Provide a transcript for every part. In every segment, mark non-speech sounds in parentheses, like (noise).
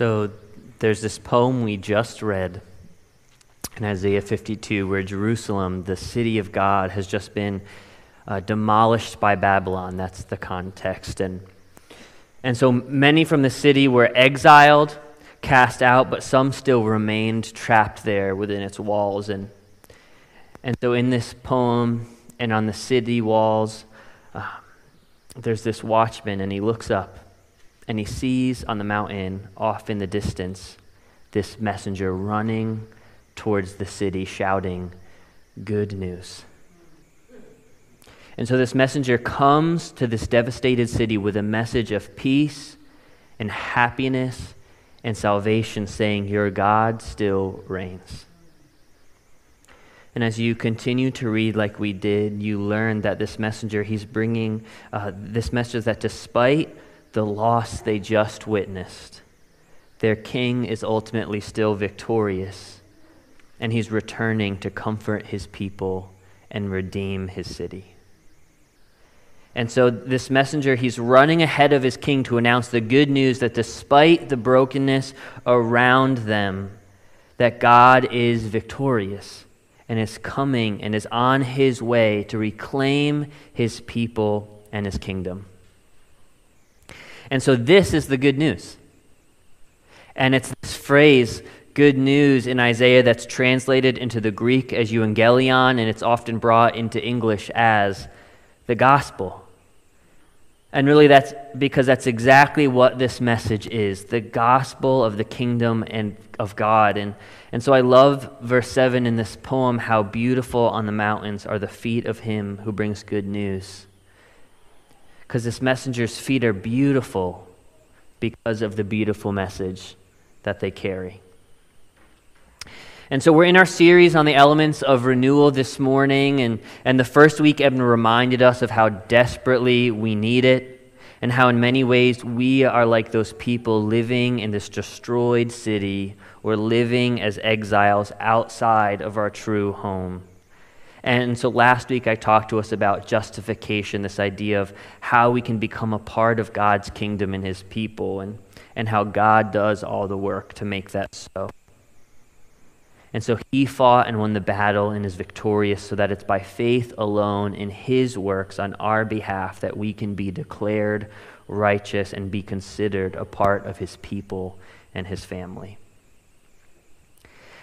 So there's this poem we just read in Isaiah 52 where Jerusalem, the city of God, has just been uh, demolished by Babylon. That's the context. And, and so many from the city were exiled, cast out, but some still remained trapped there within its walls. And, and so in this poem and on the city walls, uh, there's this watchman, and he looks up and he sees on the mountain, off in the distance, this messenger running towards the city, shouting, Good news. And so this messenger comes to this devastated city with a message of peace and happiness and salvation, saying, Your God still reigns. And as you continue to read like we did, you learn that this messenger, he's bringing uh, this message that despite the loss they just witnessed. Their king is ultimately still victorious, and he's returning to comfort his people and redeem his city. And so, this messenger, he's running ahead of his king to announce the good news that despite the brokenness around them, that God is victorious and is coming and is on his way to reclaim his people and his kingdom. And so this is the good news. And it's this phrase, good news, in Isaiah that's translated into the Greek as euangelion, and it's often brought into English as the gospel. And really, that's because that's exactly what this message is the gospel of the kingdom and of God. And, and so I love verse 7 in this poem how beautiful on the mountains are the feet of him who brings good news because this messenger's feet are beautiful because of the beautiful message that they carry. And so we're in our series on the elements of renewal this morning, and, and the first week Evan reminded us of how desperately we need it, and how in many ways we are like those people living in this destroyed city or living as exiles outside of our true home. And so last week I talked to us about justification, this idea of how we can become a part of God's kingdom and his people, and, and how God does all the work to make that so. And so he fought and won the battle and is victorious, so that it's by faith alone in his works on our behalf that we can be declared righteous and be considered a part of his people and his family.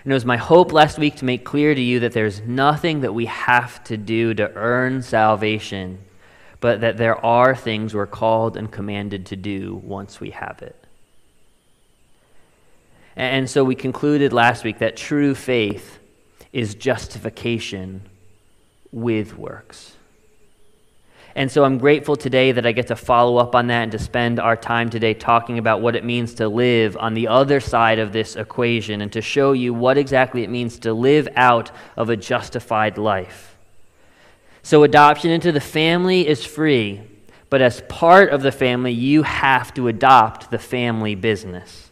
And it was my hope last week to make clear to you that there's nothing that we have to do to earn salvation, but that there are things we're called and commanded to do once we have it. And so we concluded last week that true faith is justification with works. And so I'm grateful today that I get to follow up on that and to spend our time today talking about what it means to live on the other side of this equation and to show you what exactly it means to live out of a justified life. So, adoption into the family is free, but as part of the family, you have to adopt the family business.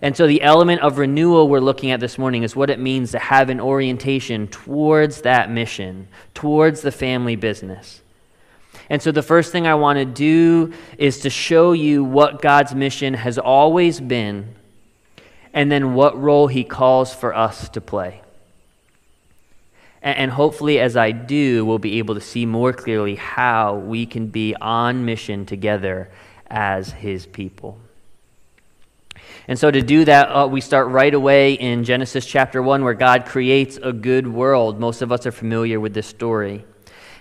And so, the element of renewal we're looking at this morning is what it means to have an orientation towards that mission, towards the family business. And so, the first thing I want to do is to show you what God's mission has always been and then what role He calls for us to play. And hopefully, as I do, we'll be able to see more clearly how we can be on mission together as His people. And so, to do that, uh, we start right away in Genesis chapter 1, where God creates a good world. Most of us are familiar with this story.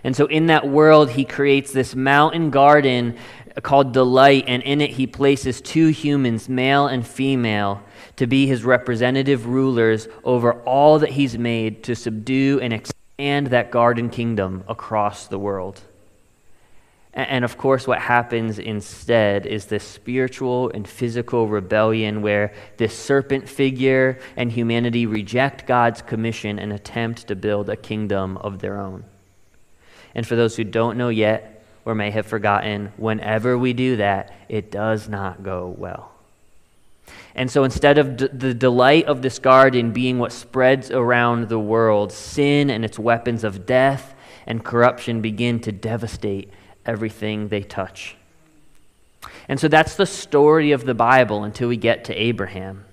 And so, in that world, he creates this mountain garden called Delight, and in it, he places two humans, male and female, to be his representative rulers over all that he's made to subdue and expand that garden kingdom across the world. And of course, what happens instead is this spiritual and physical rebellion where this serpent figure and humanity reject God's commission and attempt to build a kingdom of their own. And for those who don't know yet or may have forgotten, whenever we do that, it does not go well. And so instead of d- the delight of this garden being what spreads around the world, sin and its weapons of death and corruption begin to devastate everything they touch. And so that's the story of the Bible until we get to Abraham,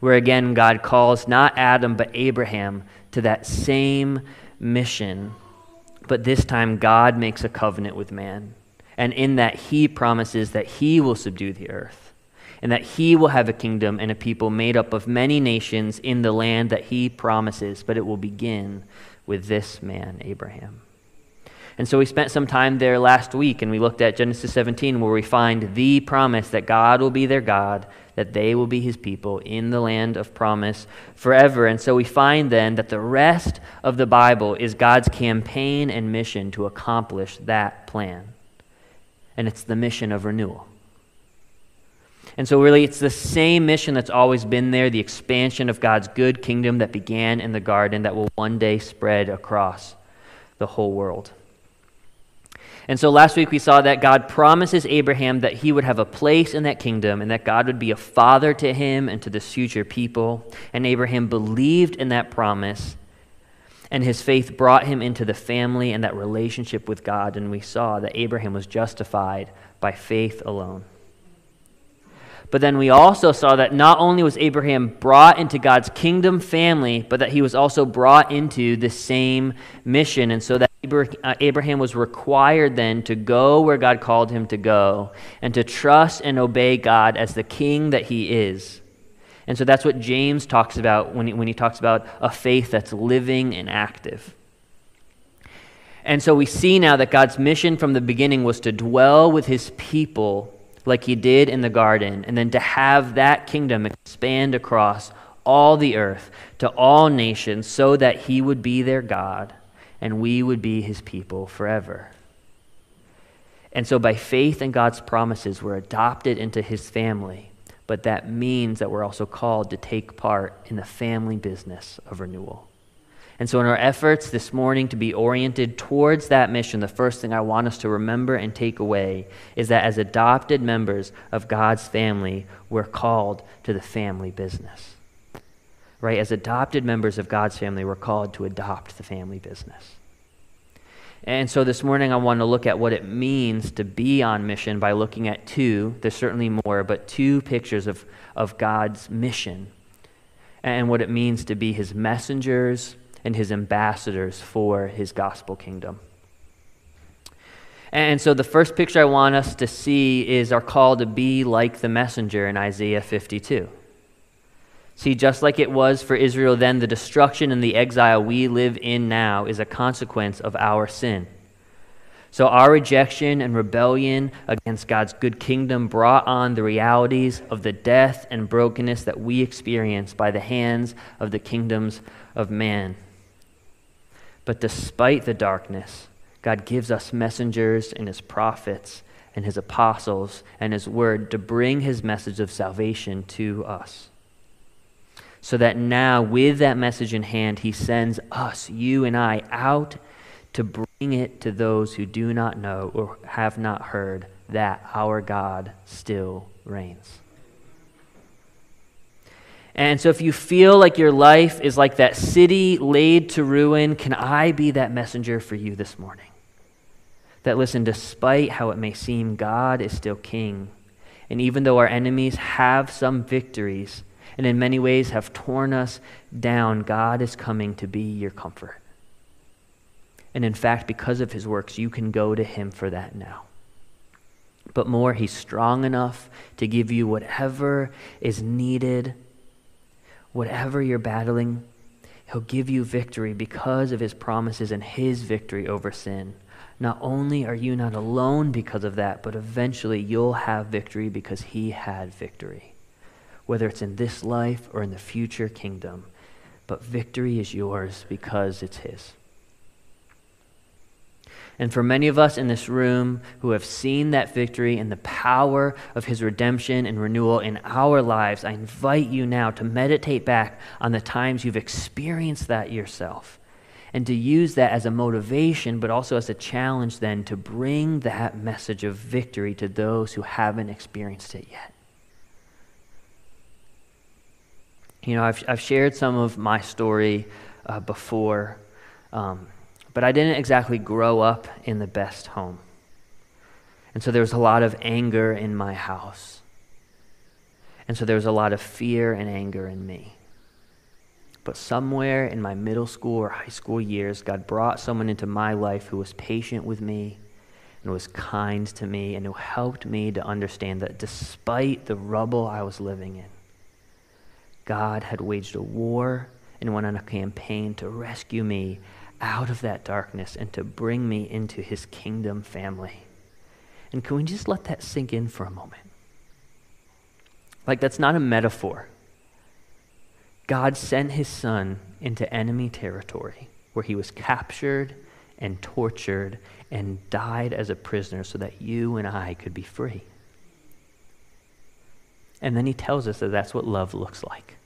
where again God calls not Adam but Abraham to that same mission. But this time God makes a covenant with man. And in that he promises that he will subdue the earth and that he will have a kingdom and a people made up of many nations in the land that he promises, but it will begin with this man, Abraham. And so we spent some time there last week and we looked at Genesis 17 where we find the promise that God will be their God, that they will be his people in the land of promise forever. And so we find then that the rest of the Bible is God's campaign and mission to accomplish that plan. And it's the mission of renewal. And so, really, it's the same mission that's always been there the expansion of God's good kingdom that began in the garden that will one day spread across the whole world. And so last week we saw that God promises Abraham that he would have a place in that kingdom and that God would be a father to him and to the future people. And Abraham believed in that promise, and his faith brought him into the family and that relationship with God. And we saw that Abraham was justified by faith alone. But then we also saw that not only was Abraham brought into God's kingdom family, but that he was also brought into the same mission. And so that Uh, Abraham was required then to go where God called him to go and to trust and obey God as the king that he is. And so that's what James talks about when he, when he talks about a faith that's living and active. And so we see now that God's mission from the beginning was to dwell with his people like he did in the garden, and then to have that kingdom expand across all the earth to all nations so that he would be their God and we would be his people forever. And so, by faith in God's promises, we're adopted into his family, but that means that we're also called to take part in the family business of renewal. And so, in our efforts this morning to be oriented towards that mission, the first thing I want us to remember and take away is that as adopted members of God's family, we're called to the family business. Right? As adopted members of God's family, we're called to adopt the family business. And so this morning, I want to look at what it means to be on mission by looking at two, there's certainly more, but two pictures of, of God's mission and what it means to be his messengers and his ambassadors for his gospel kingdom. And so the first picture I want us to see is our call to be like the messenger in Isaiah 52. See, just like it was for Israel then, the destruction and the exile we live in now is a consequence of our sin. So, our rejection and rebellion against God's good kingdom brought on the realities of the death and brokenness that we experience by the hands of the kingdoms of man. But despite the darkness, God gives us messengers and his prophets and his apostles and his word to bring his message of salvation to us. So that now, with that message in hand, he sends us, you and I, out to bring it to those who do not know or have not heard that our God still reigns. And so, if you feel like your life is like that city laid to ruin, can I be that messenger for you this morning? That, listen, despite how it may seem, God is still king. And even though our enemies have some victories and in many ways have torn us down, God is coming to be your comfort. And in fact, because of his works, you can go to him for that now. But more, he's strong enough to give you whatever is needed whatever you're battling, He'll give you victory because of His promises and His victory over sin. Not only are you not alone because of that, but eventually you'll have victory because He had victory. Whether it's in this life or in the future kingdom, but victory is yours because it's His. And for many of us in this room who have seen that victory and the power of his redemption and renewal in our lives, I invite you now to meditate back on the times you've experienced that yourself and to use that as a motivation, but also as a challenge then to bring that message of victory to those who haven't experienced it yet. You know, I've, I've shared some of my story uh, before. Um, but I didn't exactly grow up in the best home. And so there was a lot of anger in my house. And so there was a lot of fear and anger in me. But somewhere in my middle school or high school years, God brought someone into my life who was patient with me and was kind to me and who helped me to understand that despite the rubble I was living in, God had waged a war and went on a campaign to rescue me out of that darkness and to bring me into his kingdom family. And can we just let that sink in for a moment? Like, that's not a metaphor. God sent his son into enemy territory where he was captured and tortured and died as a prisoner so that you and I could be free. And then he tells us that that's what love looks like.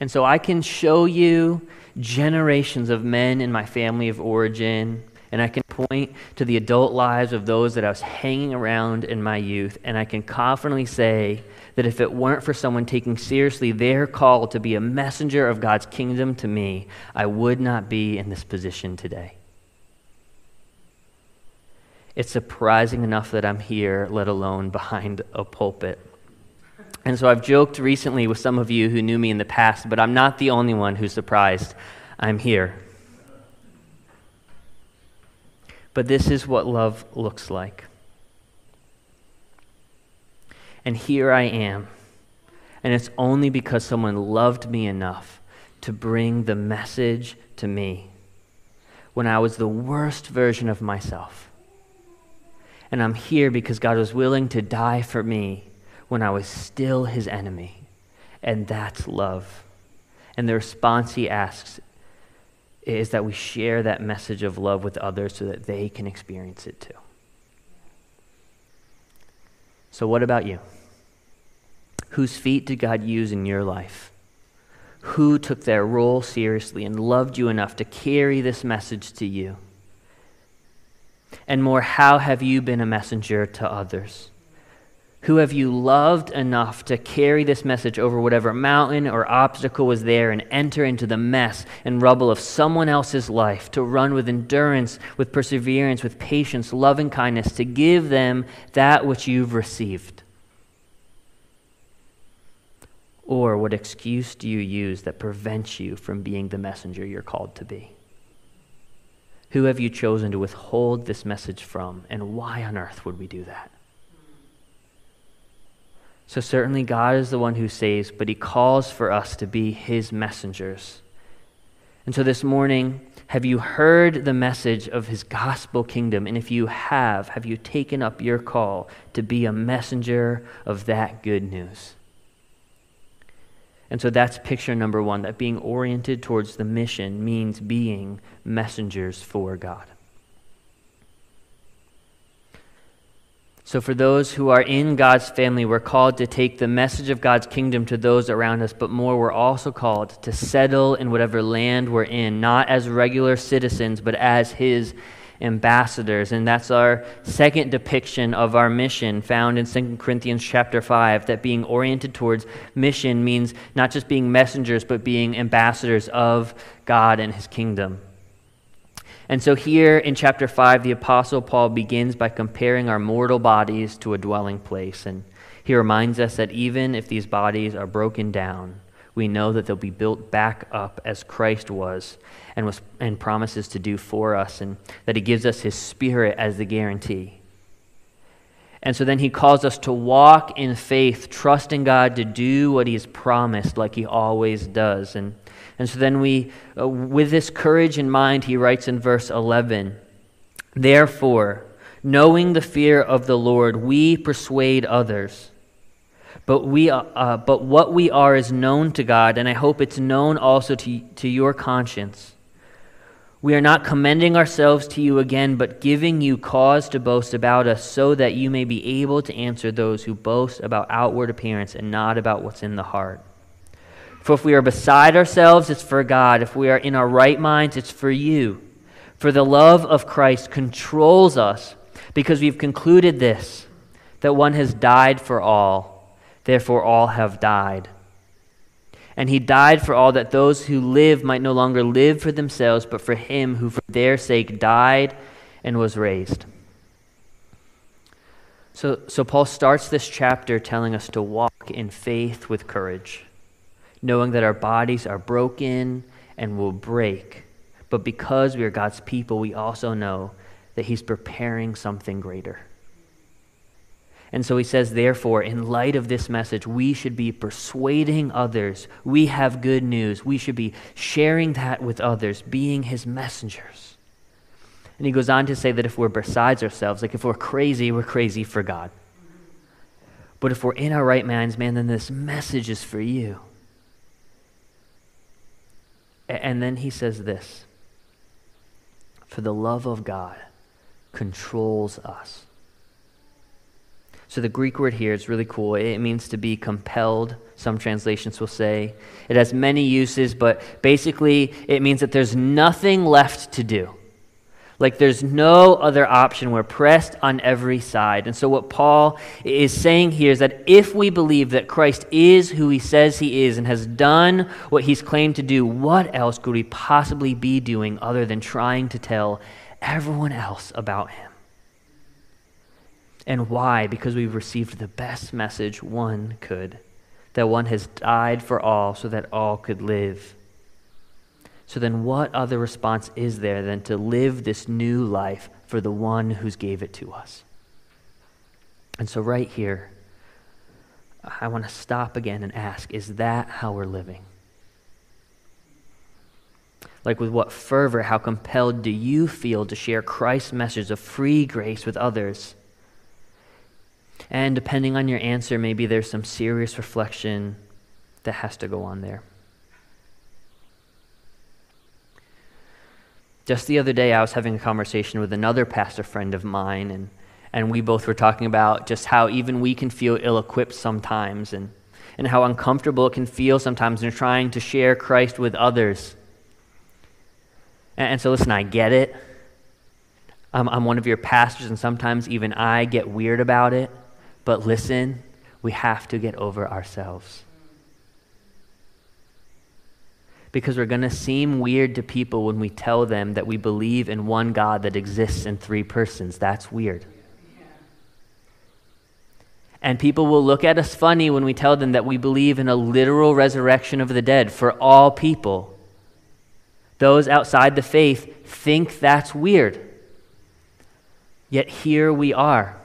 And so I can show you generations of men in my family of origin, and I can point to the adult lives of those that I was hanging around in my youth, and I can confidently say that if it weren't for someone taking seriously their call to be a messenger of God's kingdom to me, I would not be in this position today. It's surprising enough that I'm here, let alone behind a pulpit. And so I've joked recently with some of you who knew me in the past, but I'm not the only one who's surprised I'm here. But this is what love looks like. And here I am. And it's only because someone loved me enough to bring the message to me when I was the worst version of myself. And I'm here because God was willing to die for me when I was still his enemy. And that's love. And the response he asks is that we share that message of love with others so that they can experience it too. So, what about you? Whose feet did God use in your life? Who took their role seriously and loved you enough to carry this message to you? And more, how have you been a messenger to others? Who have you loved enough to carry this message over whatever mountain or obstacle was there and enter into the mess and rubble of someone else's life, to run with endurance, with perseverance, with patience, loving kindness, to give them that which you've received? Or what excuse do you use that prevents you from being the messenger you're called to be? Who have you chosen to withhold this message from, and why on earth would we do that? So, certainly, God is the one who saves, but He calls for us to be His messengers. And so, this morning, have you heard the message of His gospel kingdom? And if you have, have you taken up your call to be a messenger of that good news? And so that's picture number one that being oriented towards the mission means being messengers for God. So, for those who are in God's family, we're called to take the message of God's kingdom to those around us, but more, we're also called to settle in whatever land we're in, not as regular citizens, but as His ambassadors. And that's our second depiction of our mission found in 2 Corinthians chapter 5, that being oriented towards mission means not just being messengers, but being ambassadors of God and His kingdom. And so, here in chapter 5, the Apostle Paul begins by comparing our mortal bodies to a dwelling place. And he reminds us that even if these bodies are broken down, we know that they'll be built back up as Christ was and, was, and promises to do for us, and that he gives us his Spirit as the guarantee. And so then he calls us to walk in faith, trusting God to do what he has promised, like he always does. And and so then we, uh, with this courage in mind, he writes in verse 11 Therefore, knowing the fear of the Lord, we persuade others. But, we, uh, uh, but what we are is known to God, and I hope it's known also to, to your conscience. We are not commending ourselves to you again, but giving you cause to boast about us, so that you may be able to answer those who boast about outward appearance and not about what's in the heart. For if we are beside ourselves, it's for God. If we are in our right minds, it's for you. For the love of Christ controls us because we've concluded this that one has died for all, therefore all have died. And he died for all that those who live might no longer live for themselves, but for him who for their sake died and was raised. So, so Paul starts this chapter telling us to walk in faith with courage, knowing that our bodies are broken and will break. But because we are God's people, we also know that He's preparing something greater. And so he says, therefore, in light of this message, we should be persuading others. We have good news. We should be sharing that with others, being his messengers. And he goes on to say that if we're besides ourselves, like if we're crazy, we're crazy for God. But if we're in our right minds, man, then this message is for you. And then he says this For the love of God controls us. So the Greek word here is really cool. It means to be compelled, some translations will say. It has many uses, but basically it means that there's nothing left to do. Like there's no other option. We're pressed on every side. And so, what Paul is saying here is that if we believe that Christ is who he says he is and has done what he's claimed to do, what else could we possibly be doing other than trying to tell everyone else about him? And why? Because we've received the best message one could that one has died for all so that all could live. So then, what other response is there than to live this new life for the one who's gave it to us? And so, right here, I want to stop again and ask is that how we're living? Like, with what fervor, how compelled do you feel to share Christ's message of free grace with others? And depending on your answer, maybe there's some serious reflection that has to go on there. Just the other day, I was having a conversation with another pastor friend of mine, and, and we both were talking about just how even we can feel ill equipped sometimes, and, and how uncomfortable it can feel sometimes in trying to share Christ with others. And, and so, listen, I get it. I'm, I'm one of your pastors, and sometimes even I get weird about it. But listen, we have to get over ourselves because we're going to seem weird to people when we tell them that we believe in one God that exists in three persons. That's weird. And people will look at us funny when we tell them that we believe in a literal resurrection of the dead for all people. Those outside the faith think that's weird. Yet here we are.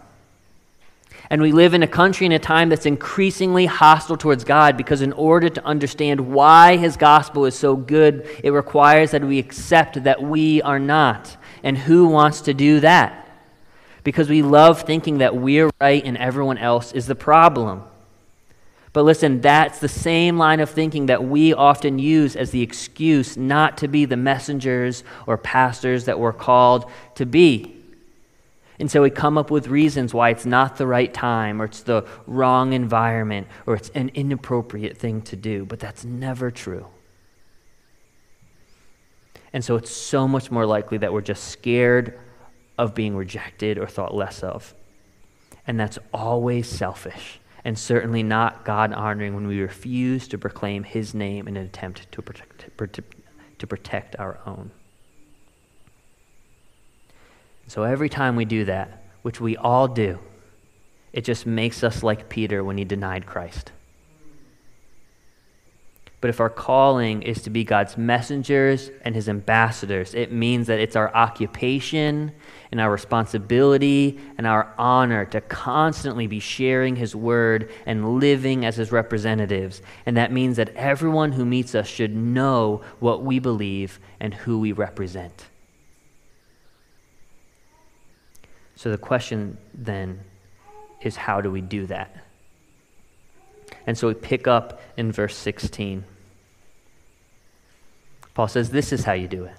And we live in a country and a time that's increasingly hostile towards God because, in order to understand why His gospel is so good, it requires that we accept that we are not. And who wants to do that? Because we love thinking that we're right and everyone else is the problem. But listen, that's the same line of thinking that we often use as the excuse not to be the messengers or pastors that we're called to be. And so we come up with reasons why it's not the right time, or it's the wrong environment, or it's an inappropriate thing to do. But that's never true. And so it's so much more likely that we're just scared of being rejected or thought less of. And that's always selfish, and certainly not God honoring when we refuse to proclaim His name in an attempt to protect, to protect our own. So every time we do that, which we all do, it just makes us like Peter when he denied Christ. But if our calling is to be God's messengers and his ambassadors, it means that it's our occupation and our responsibility and our honor to constantly be sharing his word and living as his representatives. And that means that everyone who meets us should know what we believe and who we represent. So the question then is how do we do that? And so we pick up in verse 16. Paul says, This is how you do it.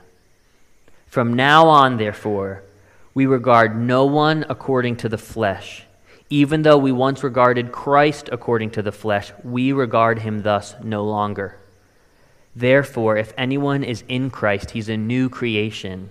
From now on, therefore, we regard no one according to the flesh. Even though we once regarded Christ according to the flesh, we regard him thus no longer. Therefore, if anyone is in Christ, he's a new creation.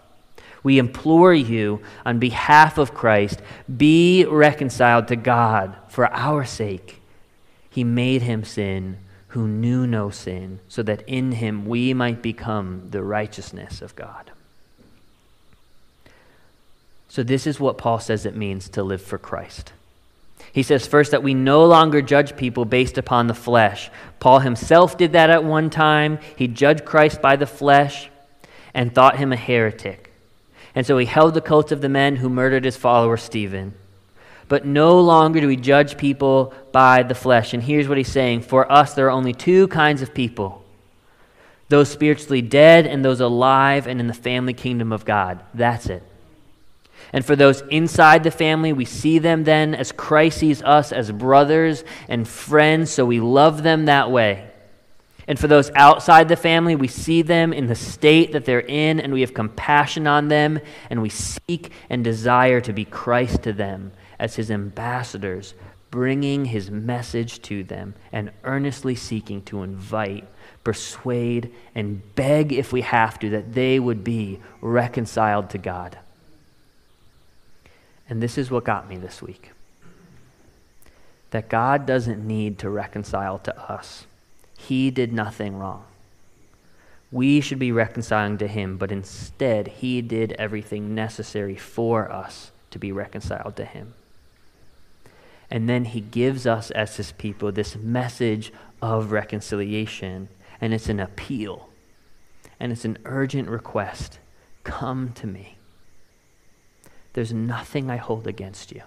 We implore you, on behalf of Christ, be reconciled to God for our sake. He made him sin who knew no sin, so that in him we might become the righteousness of God. So, this is what Paul says it means to live for Christ. He says first that we no longer judge people based upon the flesh. Paul himself did that at one time. He judged Christ by the flesh and thought him a heretic. And so he held the coats of the men who murdered his follower Stephen. But no longer do we judge people by the flesh. And here's what he's saying For us, there are only two kinds of people those spiritually dead and those alive and in the family kingdom of God. That's it. And for those inside the family, we see them then as Christ sees us as brothers and friends, so we love them that way. And for those outside the family, we see them in the state that they're in, and we have compassion on them, and we seek and desire to be Christ to them as his ambassadors, bringing his message to them and earnestly seeking to invite, persuade, and beg, if we have to, that they would be reconciled to God. And this is what got me this week that God doesn't need to reconcile to us, He did nothing wrong. We should be reconciling to Him, but instead, He did everything necessary for us to be reconciled to Him. And then He gives us, as His people, this message of reconciliation, and it's an appeal, and it's an urgent request come to me. There's nothing I hold against you.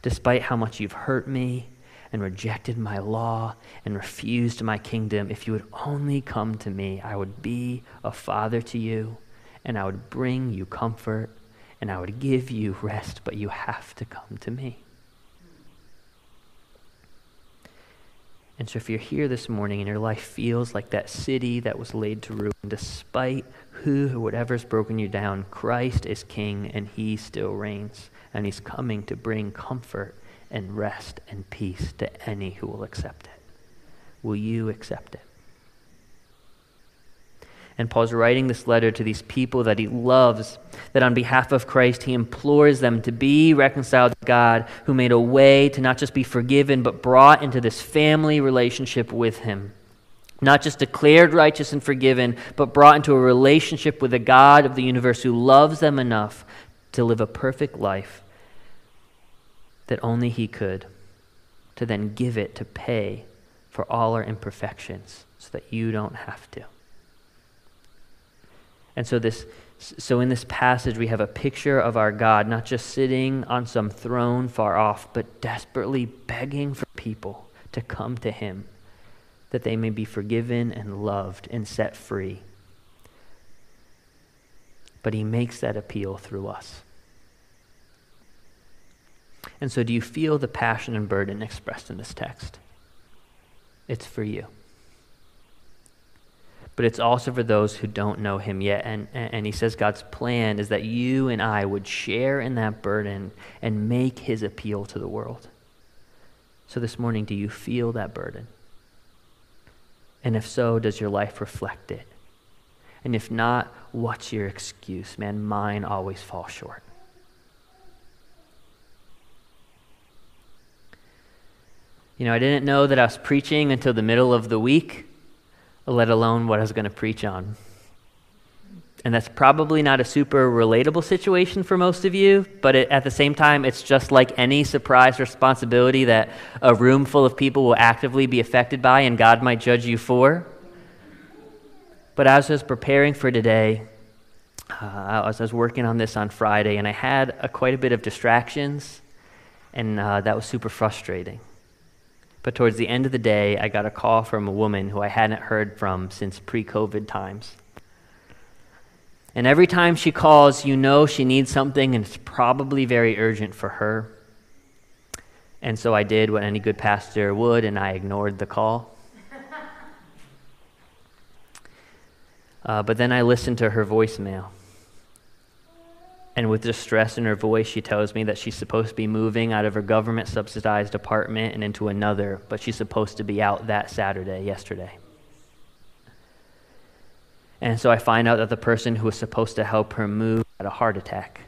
Despite how much you've hurt me and rejected my law and refused my kingdom, if you would only come to me, I would be a father to you and I would bring you comfort and I would give you rest, but you have to come to me. And so, if you're here this morning and your life feels like that city that was laid to ruin, despite who or whatever's broken you down, Christ is King and He still reigns. And He's coming to bring comfort and rest and peace to any who will accept it. Will you accept it? And Paul's writing this letter to these people that he loves, that on behalf of Christ, he implores them to be reconciled to God, who made a way to not just be forgiven, but brought into this family relationship with him. Not just declared righteous and forgiven, but brought into a relationship with the God of the universe who loves them enough to live a perfect life that only He could, to then give it to pay for all our imperfections so that you don't have to. And so this so in this passage we have a picture of our God not just sitting on some throne far off, but desperately begging for people to come to him that they may be forgiven and loved and set free. But he makes that appeal through us. And so, do you feel the passion and burden expressed in this text? It's for you. But it's also for those who don't know him yet. And, and he says God's plan is that you and I would share in that burden and make his appeal to the world. So, this morning, do you feel that burden? And if so, does your life reflect it? And if not, what's your excuse? Man, mine always falls short. You know, I didn't know that I was preaching until the middle of the week, let alone what I was going to preach on. And that's probably not a super relatable situation for most of you, but it, at the same time, it's just like any surprise responsibility that a room full of people will actively be affected by and God might judge you for. But as I was preparing for today, uh, as I was working on this on Friday, and I had a, quite a bit of distractions, and uh, that was super frustrating. But towards the end of the day, I got a call from a woman who I hadn't heard from since pre COVID times. And every time she calls, you know she needs something, and it's probably very urgent for her. And so I did what any good pastor would, and I ignored the call. (laughs) Uh, but then I listened to her voicemail. And with distress in her voice, she tells me that she's supposed to be moving out of her government subsidized apartment and into another, but she's supposed to be out that Saturday, yesterday. And so I find out that the person who was supposed to help her move had a heart attack.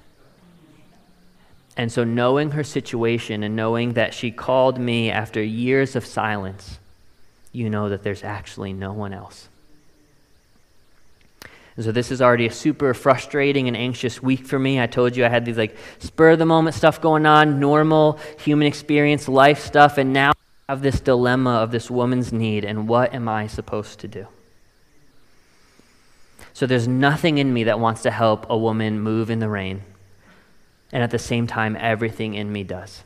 And so, knowing her situation and knowing that she called me after years of silence, you know that there's actually no one else. And so, this is already a super frustrating and anxious week for me. I told you I had these like spur of the moment stuff going on, normal human experience, life stuff, and now I have this dilemma of this woman's need, and what am I supposed to do? So, there's nothing in me that wants to help a woman move in the rain and at the same time, everything in me does.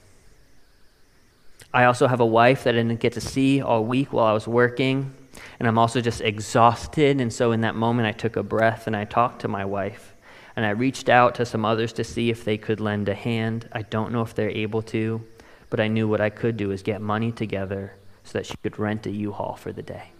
I also have a wife that I didn't get to see all week while I was working, and I'm also just exhausted. And so, in that moment, I took a breath and I talked to my wife. And I reached out to some others to see if they could lend a hand. I don't know if they're able to, but I knew what I could do is get money together so that she could rent a U-Haul for the day.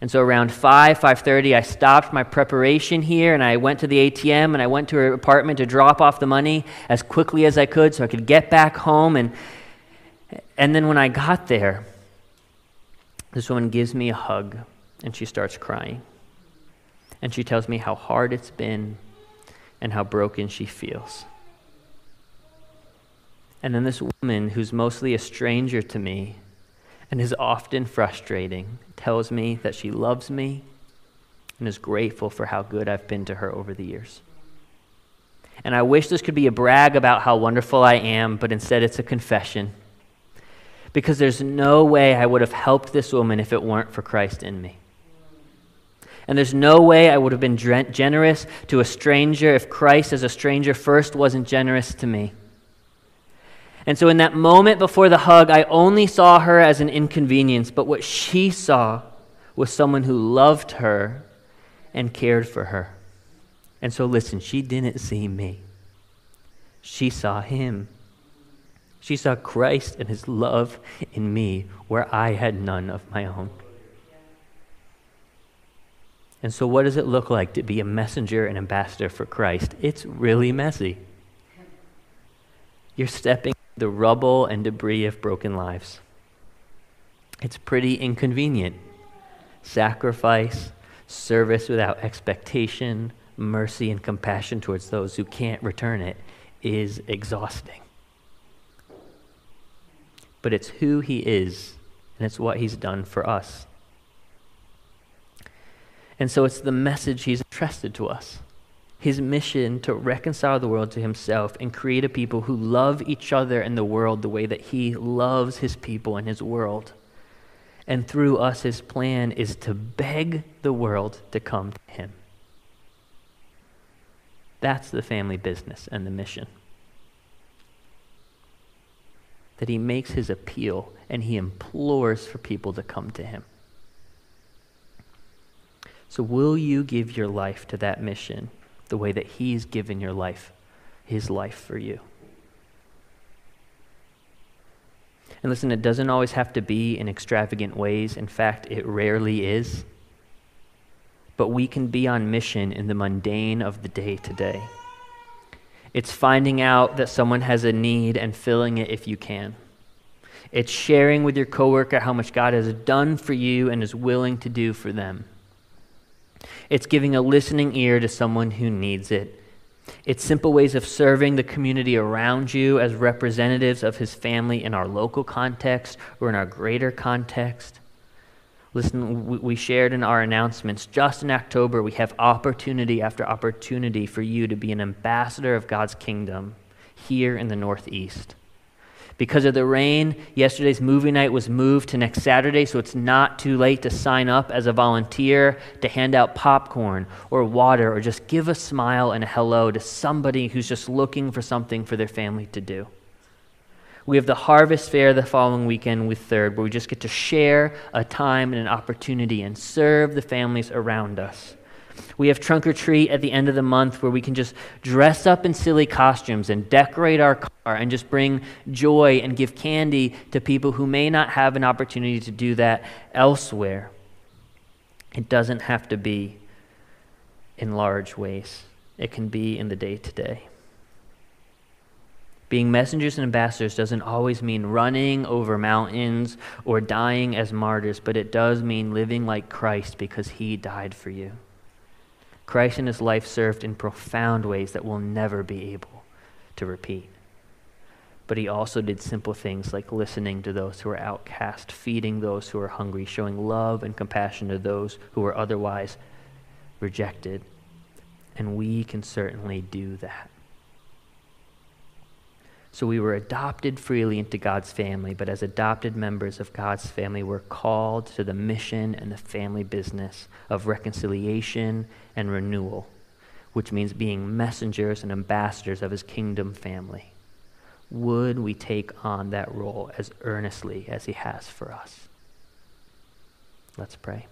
And so around 5, 5:30, I stopped my preparation here and I went to the ATM and I went to her apartment to drop off the money as quickly as I could so I could get back home and and then when I got there, this woman gives me a hug and she starts crying. And she tells me how hard it's been and how broken she feels. And then this woman, who's mostly a stranger to me and is often frustrating, tells me that she loves me and is grateful for how good I've been to her over the years. And I wish this could be a brag about how wonderful I am, but instead it's a confession. Because there's no way I would have helped this woman if it weren't for Christ in me. And there's no way I would have been generous to a stranger if Christ, as a stranger, first wasn't generous to me. And so, in that moment before the hug, I only saw her as an inconvenience, but what she saw was someone who loved her and cared for her. And so, listen, she didn't see me, she saw him. She saw Christ and his love in me where I had none of my own. And so, what does it look like to be a messenger and ambassador for Christ? It's really messy. You're stepping the rubble and debris of broken lives. It's pretty inconvenient. Sacrifice, service without expectation, mercy and compassion towards those who can't return it is exhausting. But it's who he is, and it's what he's done for us. And so it's the message he's entrusted to us his mission to reconcile the world to himself and create a people who love each other and the world the way that he loves his people and his world. And through us, his plan is to beg the world to come to him. That's the family business and the mission. That he makes his appeal and he implores for people to come to him. So, will you give your life to that mission the way that He's given your life, His life for you. And listen, it doesn't always have to be in extravagant ways. In fact, it rarely is. But we can be on mission in the mundane of the day to day. It's finding out that someone has a need and filling it if you can. It's sharing with your coworker how much God has done for you and is willing to do for them. It's giving a listening ear to someone who needs it. It's simple ways of serving the community around you as representatives of his family in our local context or in our greater context. Listen, we shared in our announcements just in October, we have opportunity after opportunity for you to be an ambassador of God's kingdom here in the Northeast. Because of the rain, yesterday's movie night was moved to next Saturday, so it's not too late to sign up as a volunteer to hand out popcorn or water or just give a smile and a hello to somebody who's just looking for something for their family to do. We have the harvest fair the following weekend with Third, where we just get to share a time and an opportunity and serve the families around us. We have trunk or treat at the end of the month where we can just dress up in silly costumes and decorate our car and just bring joy and give candy to people who may not have an opportunity to do that elsewhere. It doesn't have to be in large ways, it can be in the day to day. Being messengers and ambassadors doesn't always mean running over mountains or dying as martyrs, but it does mean living like Christ because he died for you. Christ in his life served in profound ways that we'll never be able to repeat. But he also did simple things like listening to those who are outcast, feeding those who are hungry, showing love and compassion to those who are otherwise rejected. And we can certainly do that. So we were adopted freely into God's family, but as adopted members of God's family, we're called to the mission and the family business of reconciliation and renewal, which means being messengers and ambassadors of his kingdom family. Would we take on that role as earnestly as he has for us? Let's pray.